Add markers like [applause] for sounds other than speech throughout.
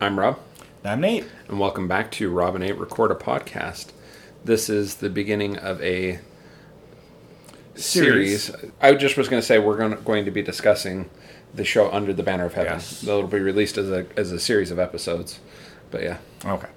I'm Rob, I'm Nate. and welcome back to Rob and Nate Record a Podcast. This is the beginning of a series. Series. I just was going to say we're going to, going to be discussing the show Under the Banner of Heaven. Yes. That'll be released as a as a series of episodes. But yeah, Okay.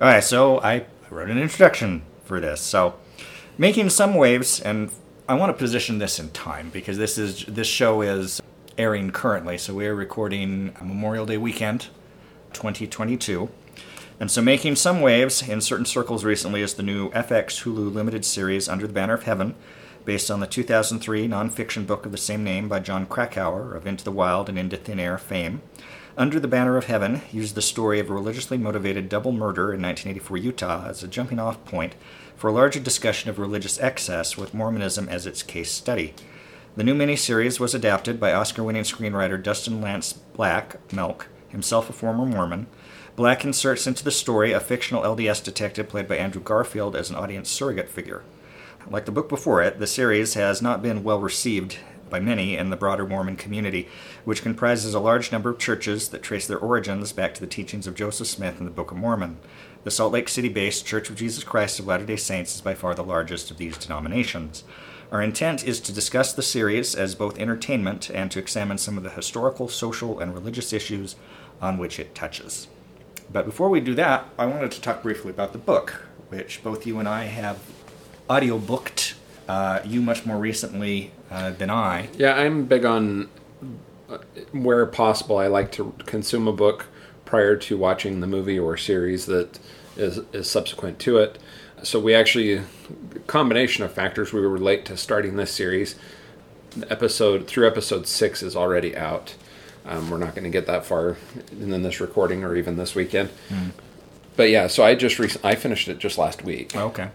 All right, so I wrote an introduction for this. So, making some waves, and I want to position this in time because this is this show is airing currently. So we are recording Memorial Day weekend, 2022. And so, making some waves in certain circles recently is the new FX Hulu limited series Under the Banner of Heaven, based on the 2003 nonfiction book of the same name by Jon Krakauer of Into the Wild and Into Thin Air fame. Under the Banner of Heaven used the story of a religiously motivated double murder in 1984 Utah as a jumping off point for a larger discussion of religious excess with Mormonism as its case study. The new miniseries was adapted by Oscar winning screenwriter Dustin Lance Black, Milk, himself a former Mormon. Black inserts into the story a fictional LDS detective played by Andrew Garfield as an audience surrogate figure. Like the book before it, the series has not been well received by many in the broader Mormon community, which comprises a large number of churches that trace their origins back to the teachings of Joseph Smith in the Book of Mormon. The Salt Lake City based Church of Jesus Christ of Latter day Saints is by far the largest of these denominations. Our intent is to discuss the series as both entertainment and to examine some of the historical, social, and religious issues on which it touches. But before we do that, I wanted to talk briefly about the book, which both you and I have audiobooked. Uh, you much more recently uh, than I. yeah, I'm big on uh, where possible. I like to consume a book prior to watching the movie or series that is is subsequent to it. So we actually combination of factors. We were late to starting this series. Episode through episode six is already out. Um, we're not going to get that far in this recording or even this weekend. But yeah, so I just rec- I finished it just last week Okay.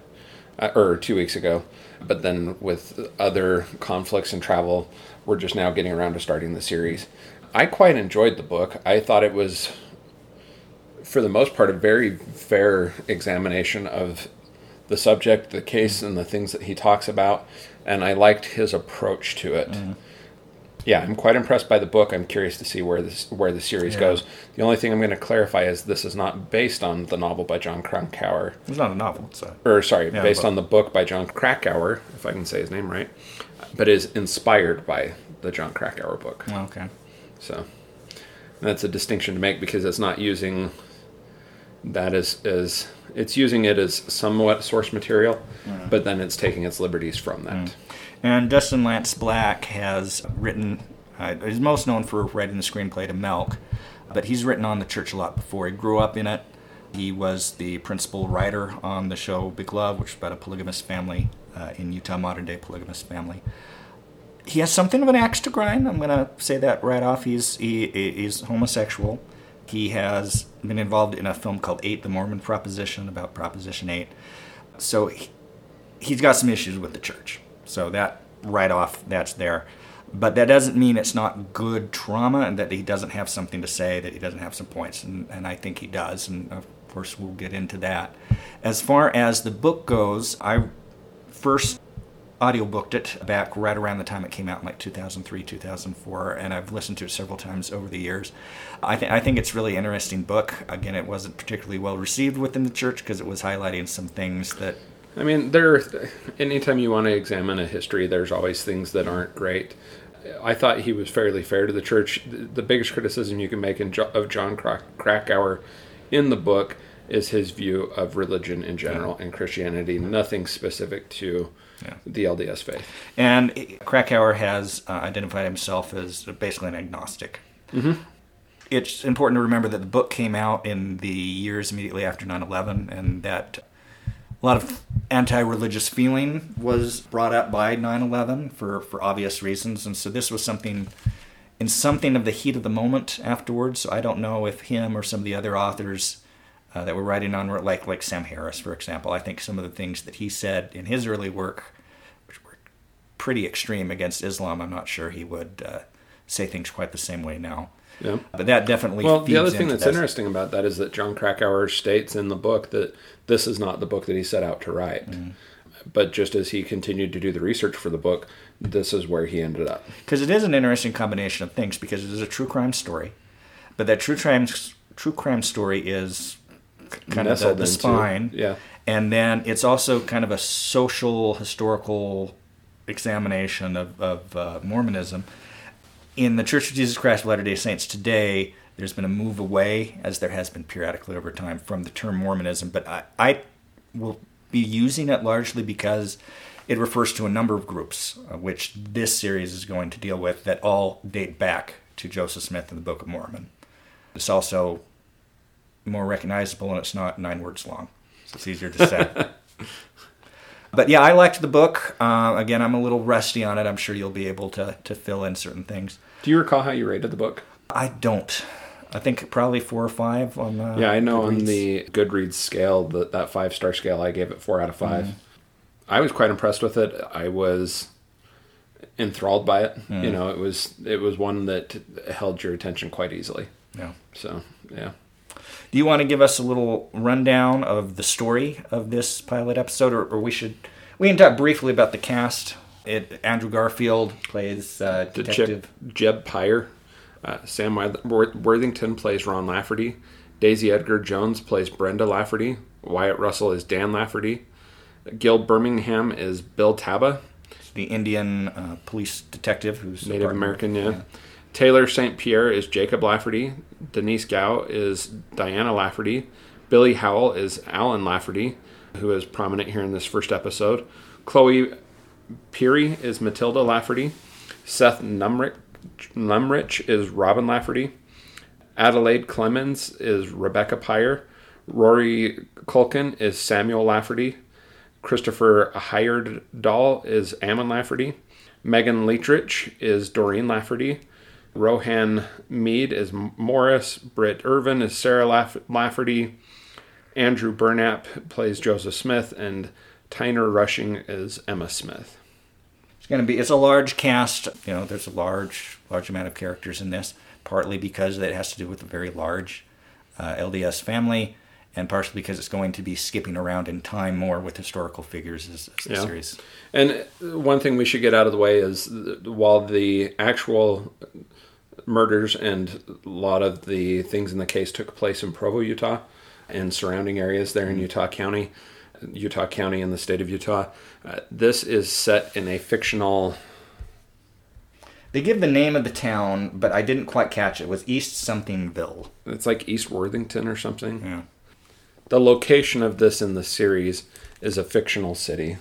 uh, or two weeks ago. But then with other conflicts and travel, we're just now getting around to starting the series. I quite enjoyed the book. I thought it was, for the most part, a very fair examination of the subject, the case, and the things that he talks about. And I liked his approach to it. Yeah, I'm quite impressed by the book. I'm curious to see where this where the series Yeah. goes. The only thing I'm going to clarify is this is not based on the novel by Jon Krakauer It's not a novel. It's a, or sorry, Yeah, based on the book by Jon Krakauer, if I can say his name right, but is inspired by the Jon Krakauer book. okay. So that's a distinction to make because it's not using that as as it's using it as somewhat source material, but then it's taking its liberties from that. Hmm. And Dustin Lance Black has written, uh, he's most known for writing the screenplay to Milk, but he's written on the church a lot before. He grew up in it. He was the principal writer on the show Big Love, which is about a polygamous family uh, in Utah, modern day polygamous family. He has something of an axe to grind. I'm going to say that right off. He's he, he's homosexual. He has been involved in a film called Eight: The Mormon Proposition about Proposition Eight. So he, he's got some issues with the church. So that right off, that's there. But that doesn't mean it's not good trauma and that he doesn't have something to say, that he doesn't have some points. And, and I think he does. And of course, we'll get into that. As far as the book goes, I first audiobooked it back right around the time it came out in like 2003 2004 and i've listened to it several times over the years i, th- I think it's really interesting book again it wasn't particularly well received within the church because it was highlighting some things that I mean, there. Anytime you want to examine a history, there's always things that aren't great. I thought he was fairly fair to the church. The biggest criticism you can make in, of Jon Krakauer in the book is his view of religion in general and Christianity, nothing specific to Yeah. the LDS faith. And Krakauer has uh, identified himself as basically an agnostic. It's important to remember that the book came out in the years immediately after 9 11, and that a lot of anti religious feeling was brought up by 9 11 for, for obvious reasons. And so this was something, in something of the heat of the moment afterwards. So I don't know if him or some of the other authors uh, that were writing on, were like, like Sam Harris, for example, I think some of the things that he said in his early work, which were pretty extreme against Islam, I'm not sure he would uh, say things quite the same way now. Yeah. But that definitely Well, the other thing that's this. interesting about that is that Jon Krakauer states in the book that this is not the book that he set out to write. Mm-hmm. But just as he continued to do the research for the book, this is where he ended up. because it is an interesting combination of things because it is a true crime story but that true crime true crime story is kind Nestled of the, the into- spine. yeah. And then it's also kind of a social, historical examination of, of uh, Mormonism. In the Church of Jesus Christ of Latter day Saints today, there's been a move away, as there has been periodically over time, from the term Mormonism. But I, I will be using it largely because it refers to a number of groups, uh, which this series is going to deal with, that all date back to Joseph Smith and the Book of Mormon. It's also more recognizable and it's not nine words long. So it's easier to say. [laughs] but yeah, I liked the book. Uh, again, I'm a little rusty on it. I'm sure you'll be able to, to fill in certain things. Do you recall how you rated the book? I don't. I think probably four or five on. Uh, Yeah, I know on the Goodreads scale, the, that five star scale, I gave it four out of 5 Mm-hmm. I was quite impressed with it. I was enthralled by it. Mm. You know, it was it was one that held your attention quite easily. Yeah. So yeah, Do you want to give us a little rundown of the story of this pilot episode, or, or we should we can talk briefly about the cast? It Andrew Garfield plays uh, detective. Chip, Jeb Pyre, uh, Sam Worthington plays Ron Lafferty, Daisy Edgar Jones plays Brenda Lafferty, Wyatt Russell is Dan Lafferty, Gil Birmingham is Bill Taba, the Indian uh, police detective who's Native. American, yeah. Taylor St. Pierre is Jacob Lafferty. Denise Gough is Diana Lafferty. Billy Howell is Alan Lafferty, who is prominent here in this first episode. Chloe Pirrie is Matilda Lafferty. Seth Numrich, Numrich is Robin Lafferty. Adelaide Clemens is Rebecca Pyre. Rory Culkin is Samuel Lafferty. Christopher Heyerdahl is Ammon Lafferty. Megan Leetrich is Doreen Lafferty. Rohan Mead is Morris. Britt Irvin is Sarah Laff- Lafferty. Andrew Burnap plays Joseph Smith. And Tyner Rushing is Emma Smith. It's going to be it's a large cast. You know, there's a large large amount of characters in this. Partly because it has to do with a very large uh, LDS family, and partially because it's going to be skipping around in time more with historical figures as, as the Yeah. series. And one thing we should get out of the way is while the actual murders and a lot of the things in the case took place in Provo, Utah, and surrounding areas there in Utah County, Utah County in the state of Utah, uh, this is set in a fictional. They give the name of the town, but I didn't quite catch it. It was East Somethingville. It's like East Worthington or something. Yeah. The location of this in the series is a fictional city.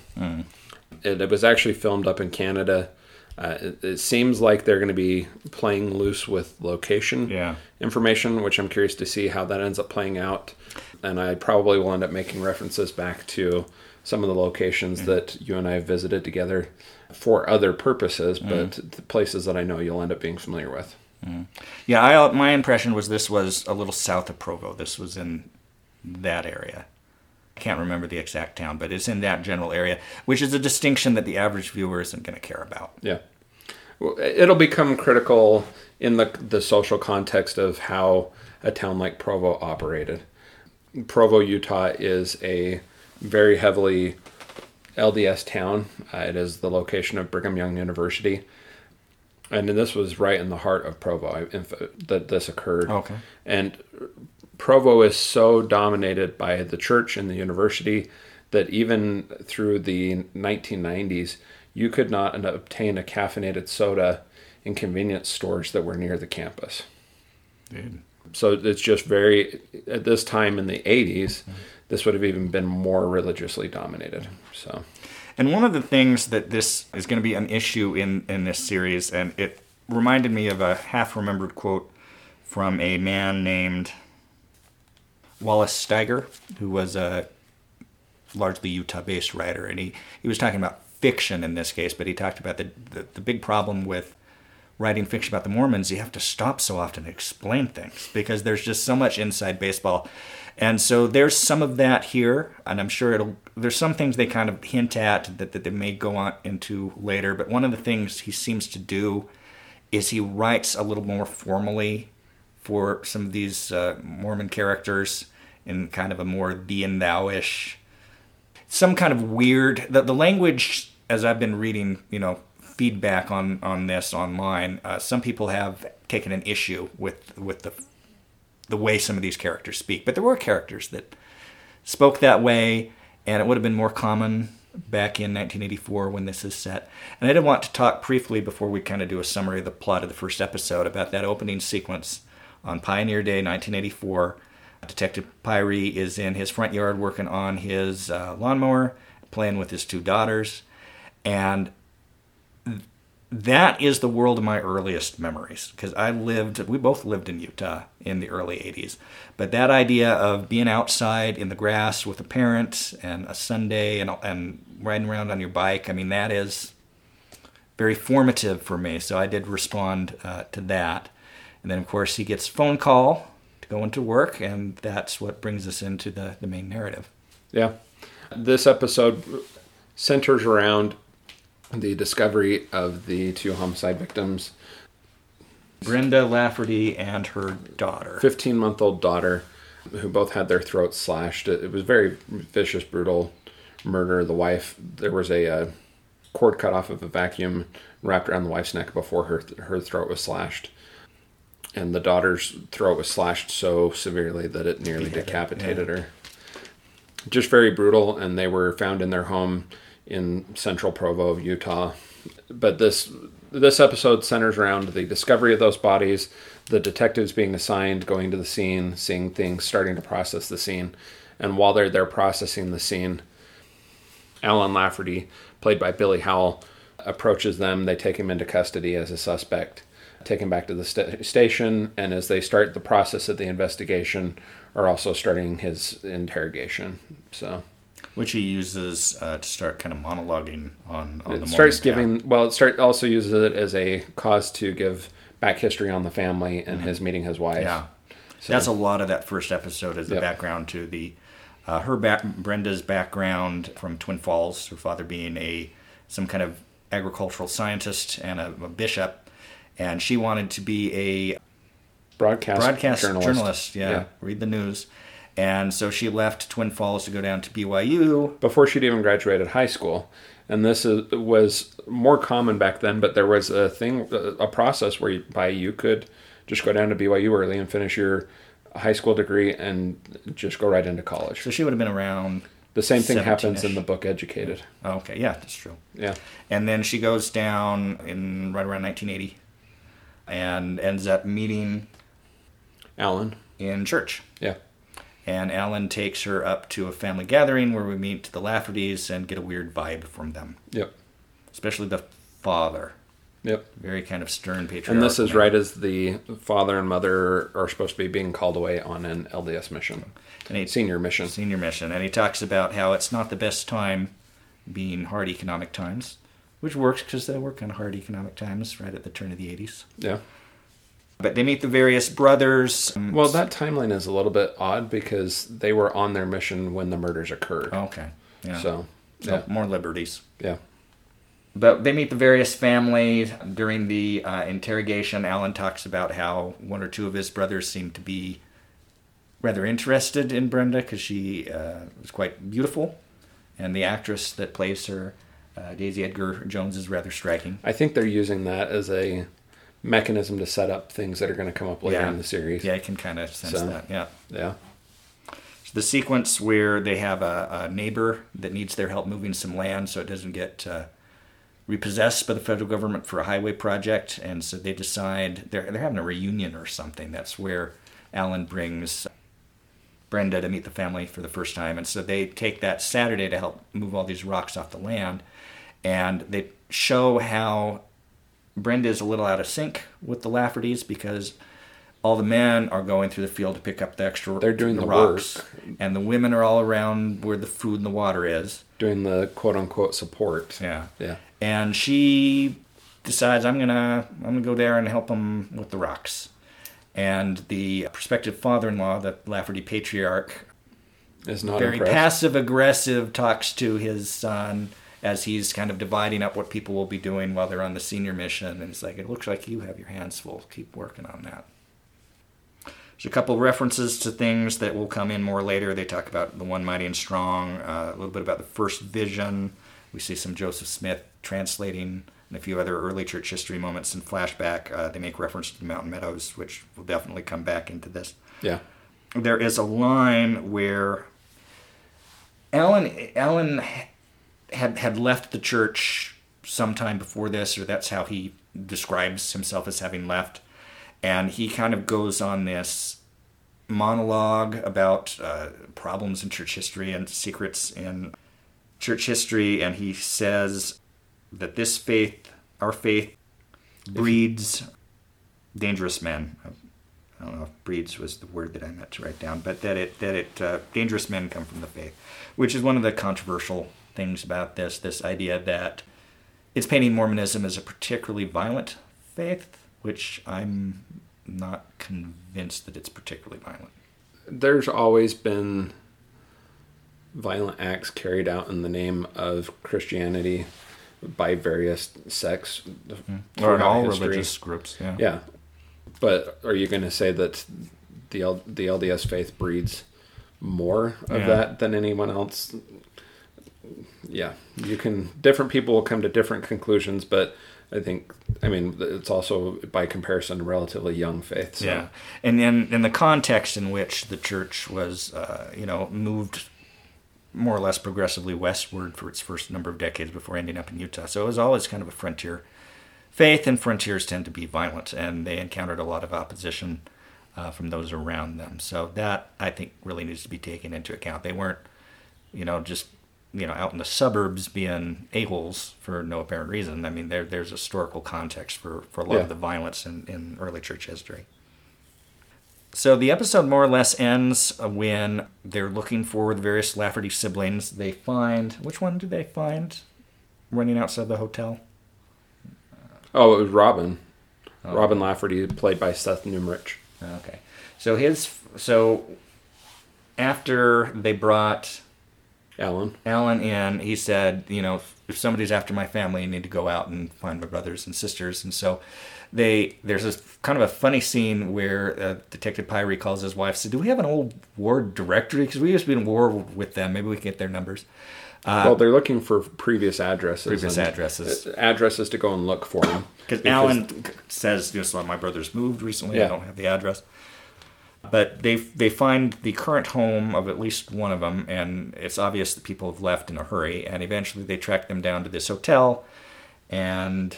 It, it was actually filmed up in Canada. Uh, it, it seems like they're going to be playing loose with location Yeah. information, which I'm curious to see how that ends up playing out. And I probably will end up making references back to some of the locations mm. that you and I have visited together for other purposes, mm. but the places that I know you'll end up being familiar with. Mm. Yeah, I, uh, my impression was this was a little south of Provo. This was in that area. I can't remember the exact town, but it's in that general area, which is a distinction that the average viewer isn't going to care about. Yeah. Well, It'll become critical in the the social context of how a town like Provo operated. Provo, Utah is a very heavily LDS town. Uh, it is the location of Brigham Young University. And this was right in the heart of Provo I- in f- that this occurred. Okay. And Provo is so dominated by the church and the university that even through the 1990s, you could not obtain a caffeinated soda in convenience stores that were near the campus. Dude. So it's just very, at this time in the 80s, mm-hmm. this would have even been more religiously dominated. So, And one of the things that this is going to be an issue in, in this series, and it reminded me of a half remembered quote from a man named Wallace Stegner, who was a largely Utah based writer. And he, he was talking about fiction in this case, but he talked about the, the, the big problem with writing fiction about the Mormons, you have to stop so often to explain things because there's just so much inside baseball. And so there's some of that here, and I'm sure it'll. There's some things they kind of hint at that, that they may go on into later. But one of the things he seems to do is he writes a little more formally for some of these uh, Mormon characters in kind of a more thee and thou ish, some kind of weird. The, the language, as I've been reading, you know, feedback on on this online, uh, some people have taken an issue with with the the way some of these characters speak. But there were characters that spoke that way, and it would have been more common back in 1984 when this is set. And I did want to talk briefly before we kind of do a summary of the plot of the first episode about that opening sequence on Pioneer Day 1984. Detective Pyrie is in his front yard working on his uh, lawnmower, playing with his two daughters, and that is the world of my earliest memories because I lived, we both lived in Utah in the early 80s. But that idea of being outside in the grass with a parent and a Sunday and, and riding around on your bike, I mean, that is very formative for me. So I did respond uh, to that. And then, of course, he gets phone call to go into work, and that's what brings us into the, the main narrative. Yeah. This episode centers around the discovery of the two homicide victims Brenda Lafferty and her daughter. 15 month old daughter who both had their throats slashed. It, was very vicious, brutal murder. The wife, there was a uh, cord cut off of a vacuum wrapped around the wife's neck before her, her throat was slashed. And the daughter's throat was slashed so severely that it nearly decapitated yeah. her. Just very brutal, and they were found in their home in central Provo, Utah. But this this episode centers around the discovery of those bodies, the detectives being assigned, going to the scene, seeing things, starting to process the scene, and while they're there processing the scene, Alan Lafferty, played by Billy Howell, approaches them. They take him into custody as a suspect, take him back to the st- station, and as they start the process of the investigation, are also starting his interrogation. So which he uses uh, to start kind of monologuing on, on it starts giving well it start also uses it as a cause to give back history on the family and mm-hmm. his meeting his wife. Yeah. So, that's a lot of that first episode as the yep. background to the uh, her back brenda's background from twin falls her father being a some kind of agricultural scientist and a, a bishop. And she wanted to be a broadcast, broadcast journalist, journalist. Yeah, yeah, read the news and so she left Twin Falls to go down to BYU. Before she'd even graduated high school. And this is, was more common back then, but there was a thing, a process where you, could just go down to BYU early and finish your high school degree and just go right into college. So she would have been around. The same thing happens in the book Educated. Oh, okay, yeah, that's true. Yeah. And then she goes down in right around 1980 and ends up meeting Alan in church. Yeah and Alan takes her up to a family gathering where we meet the Laffertys and get a weird vibe from them. Yep. Especially the father. Yep. Very kind of stern patriarch. And this is right as the father and mother are supposed to be being called away on an LDS mission. And a senior mission. Senior mission. And he talks about how it's not the best time being hard economic times, which works because they were kind of hard economic times right at the turn of the 80s. Yeah. But they meet the various brothers. Well, that timeline is a little bit odd because they were on their mission when the murders occurred. Okay. Yeah. So, yeah. So more liberties. Yeah. But they meet the various families during the uh, interrogation. Alan talks about how one or two of his brothers seemed to be rather interested in Brenda because she uh, was quite beautiful, and the actress that plays her, uh, Daisy Edgar Jones, is rather striking. I think they're using that as a mechanism to set up things that are going to come up later yeah. in the series. Yeah, I can kind of sense so, that. Yeah. Yeah. So the sequence where they have a, a, neighbor that needs their help moving some land so it doesn't get uh, repossessed by the federal government for a highway project, and so they decide they're they're having a reunion or something. That's where Alan brings Brenda to meet the family for the first time, and so they take that Saturday to help move all these rocks off the land, and they show how Brenda is a little out of sync with the Laffertys because all the men are going through the field to pick up the extra They're doing the, the rocks, work. and the women are all around where the food and the water is, doing the quote unquote support. Yeah, yeah. And she decides I'm gonna I'm gonna go there and help them with the rocks. And the prospective father-in-law, the Lafferty patriarch, is not very impressed. passive aggressive. Talks to his son as he's kind of dividing up what people will be doing while they're on the senior mission. And it's like, it looks like you have your hands full. Keep working on that. There's a couple references to things that will come in more later. They talk about the one mighty and strong, uh, a little bit about the first vision. We see some Joseph Smith translating and a few other early church history moments in flashback. Uh, they make reference to the Mountain Meadows, which will definitely come back into this. Yeah. there is a line where Alan Alan had had left the church sometime before this, or that's how he describes himself as having left, and he kind of goes on this monologue about uh, problems in church history and secrets in church history, and he says that this faith, our faith, breeds dangerous men. I don't know if breeds was the word that I meant to write down, but that it that it uh, dangerous men come from the faith, which is one of the controversial things about this. This idea that it's painting Mormonism as a particularly violent faith, which I'm not convinced that it's particularly violent. There's always been violent acts carried out in the name of Christianity by various sects mm-hmm. Or in throughout all history. religious groups, yeah. Yeah, but are you going to say that the L- the LDS faith breeds more of Yeah. that than anyone else? Yeah, you can. Different people will come to different conclusions, but I think, I mean, it's also by comparison a relatively young faith. So. Yeah, and in in the context in which the church was, uh, you know, moved more or less progressively westward for its first number of decades before ending up in Utah, so it was always kind of a frontier faith, and frontiers tend to be violent, and they encountered a lot of opposition uh, from those around them. So that I think really needs to be taken into account. They weren't, you know, just you know out in the suburbs being a holes for no apparent reason. I mean, there there's historical context for for a lot Yeah. of the violence in, in early church history. So the episode more or less ends when they're looking for the various Lafferty siblings. They find which one do they find running outside the hotel? Oh, it was Robin. Oh. Robin Lafferty, played by Seth Numrich. Okay. So his so after they brought Alan. Alan in, he said, you know, if somebody's after my family, I need to go out and find my brothers and sisters. And so they there's this kind of a funny scene where uh, Detective Pyrie calls his wife, said, "Do we have an old ward directory? Because we used to be in ward with them. Maybe we can get their numbers." well, they're looking for previous addresses. Uh, Previous addresses. uh, Addresses to go and look for them. Because Alan says, you know, so my brother's moved recently. I don't have the address. But they they find the current home of at least one of them, and it's obvious that people have left in a hurry. And eventually, they track them down to this hotel, and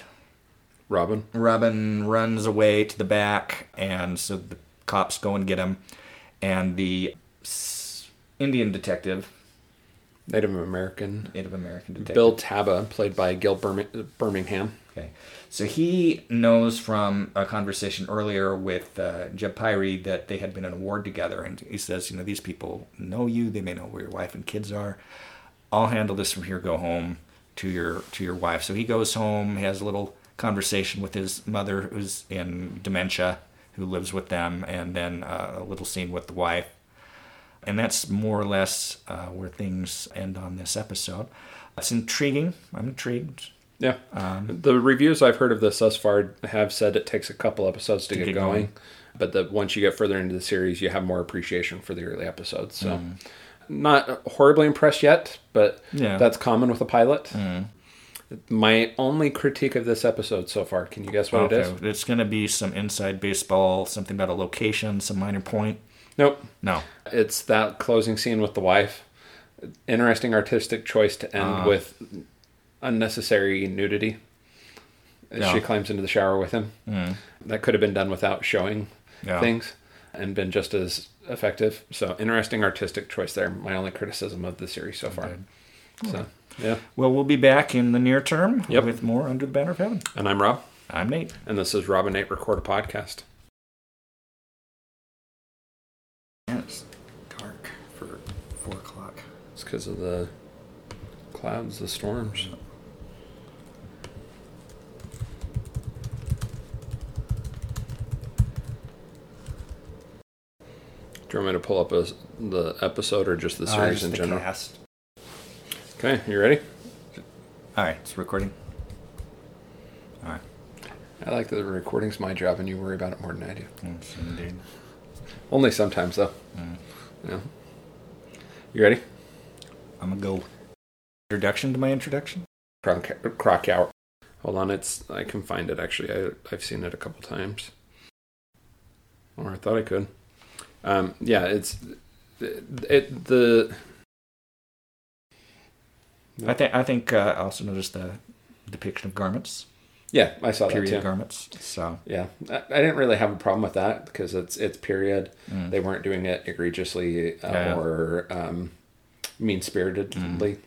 Robin. Robin runs away to the back, and so the cops go and get him. And the Indian detective, Native American. Native American detective, Bill Taba, played by Gil Birmingham. Okay. So he knows from a conversation earlier with uh, Jeb Pyrie that they had been in a ward together. And he says, you know, these people know you. They may know where your wife and kids are. I'll handle this from here. Go home to your to your wife. So he goes home, has a little conversation with his mother, who's in dementia, who lives with them, and then uh, a little scene with the wife. And that's more or less uh, where things end on this episode. It's intriguing. I'm intrigued. Yeah. Um, the reviews I've heard of this thus far have said it takes a couple episodes to, get, get going, going. but that once you get further into the series, you have more appreciation for the early episodes. So, Mm. not horribly impressed yet, but Yeah. Mm. that's common with a pilot. My only critique of this episode so far, can you guess what it is? It's going to be some inside baseball, something about a location, some minor point. Nope. No. It's that closing scene with the wife. Interesting artistic choice to end Ah. with unnecessary nudity. As Yeah. She climbs into the shower with him. Mm. That could have been done without showing Yeah. things and been just as effective. So interesting artistic choice there. My only criticism of the series so far. Good. So yeah. Well, we'll be back in the near term Yep. with more Under the Banner of Heaven. And I'm Rob, I'm Nate. and this is Rob and Nate Record a Podcast. And it's dark for four o'clock. It's because of the clouds, the storms. Do you want me to pull up a, the episode or just the Uh, series just in the general? cast. Okay, you ready? All right, it's recording. All right. I like that the recording's my job and you worry about it more than I do. Yes, indeed. Only sometimes, though. Mm. Yeah. You ready? I'm going to go. Introduction to my introduction? Krakauer. Hold on, it's I can find it actually. I, I've seen it a couple times. Or I thought I could. Um, yeah, it's it the I think I think uh, I also noticed the depiction of garments, yeah I saw that period too. garments. So Yeah, I, I didn't really have a problem with that because it's it's period. Mm. They weren't doing it egregiously uh, Yeah. or um, mean spiritedly. Mm.